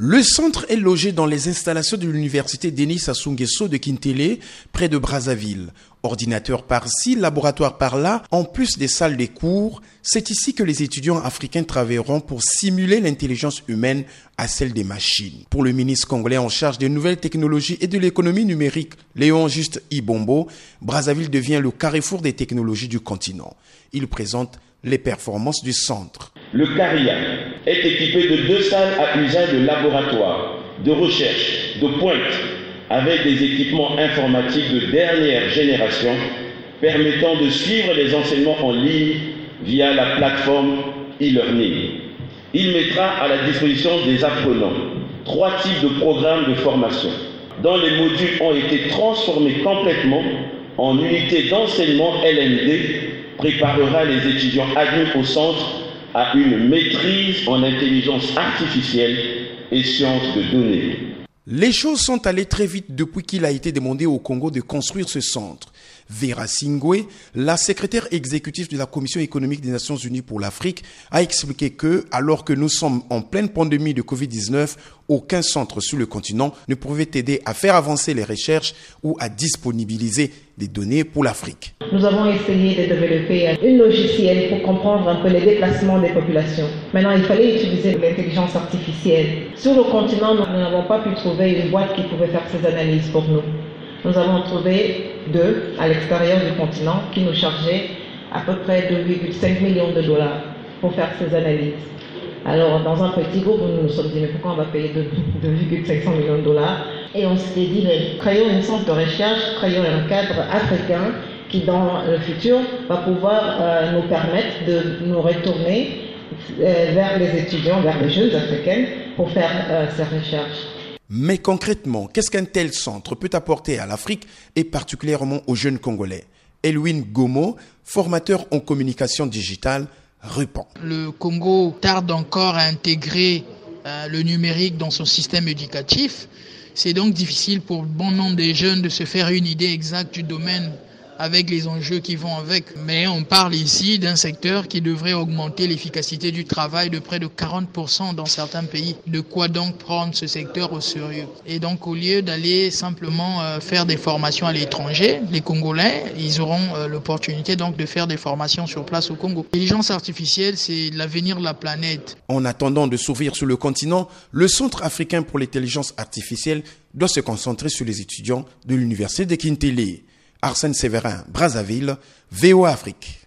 Le centre est logé dans les installations de l'université Denis Sassou de Kintele, près de Brazzaville. Ordinateur par-ci, laboratoire par-là, en plus des salles des cours, c'est ici que les étudiants africains travailleront pour simuler l'intelligence humaine à celle des machines. Pour le ministre congolais en charge des nouvelles technologies et de l'économie numérique, Léon Juste Ibombo, Brazzaville devient le carrefour des technologies du continent. Il présente les performances du centre. Le CARIA est équipé de deux salles à usage de laboratoire, de recherche, de pointe, avec des équipements informatiques de dernière génération permettant de suivre les enseignements en ligne via la plateforme e-learning. Il mettra à la disposition des apprenants trois types de programmes de formation dont les modules ont été transformés complètement en unités d'enseignement LND préparera les étudiants admis au centre à une maîtrise en intelligence artificielle et sciences de données. Les choses sont allées très vite depuis qu'il a été demandé au Congo de construire ce centre. Vera Singwe, la secrétaire exécutive de la Commission économique des Nations Unies pour l'Afrique, a expliqué que, alors que nous sommes en pleine pandémie de Covid-19, aucun centre sur le continent ne pouvait aider à faire avancer les recherches ou à disponibiliser des données pour l'Afrique. Nous avons essayé de développer un logiciel pour comprendre un peu les déplacements des populations. Maintenant, il fallait utiliser l'intelligence artificielle. Sur le continent, nous n'avons pas pu trouver une boîte qui pouvait faire ces analyses pour nous. Nous avons trouvé deux à l'extérieur du continent qui nous chargeaient à peu près 2,5 millions de dollars pour faire ces analyses. Alors, dans un petit groupe, nous nous sommes dit, mais pourquoi on va payer 2,500 millions de dollars? Et on s'est dit, mais créons une centre de recherche, créons un cadre africain qui, dans le futur, va pouvoir euh, nous permettre de nous retourner euh, vers les étudiants, vers les jeunes africains pour faire euh, ces recherches. Mais concrètement, qu'est-ce qu'un tel centre peut apporter à l'Afrique et particulièrement aux jeunes Congolais? Elwin Gomo, formateur en communication digitale, répond. Le Congo tarde encore à intégrer euh, le numérique dans son système éducatif. C'est donc difficile pour bon nombre de jeunes de se faire une idée exacte du domaine avec les enjeux qui vont avec. Mais on parle ici d'un secteur qui devrait augmenter l'efficacité du travail de près de 40% dans certains pays. De quoi donc prendre ce secteur au sérieux? Et donc au lieu d'aller simplement euh, faire des formations à l'étranger, les Congolais, ils auront euh, l'opportunité donc de faire des formations sur place au Congo. L'intelligence artificielle, c'est l'avenir de la planète. En attendant de s'ouvrir sur le continent, le Centre africain pour l'intelligence artificielle doit se concentrer sur les étudiants de l'université de Kintele. Arsène Séverin, Brazzaville, VO Afrique.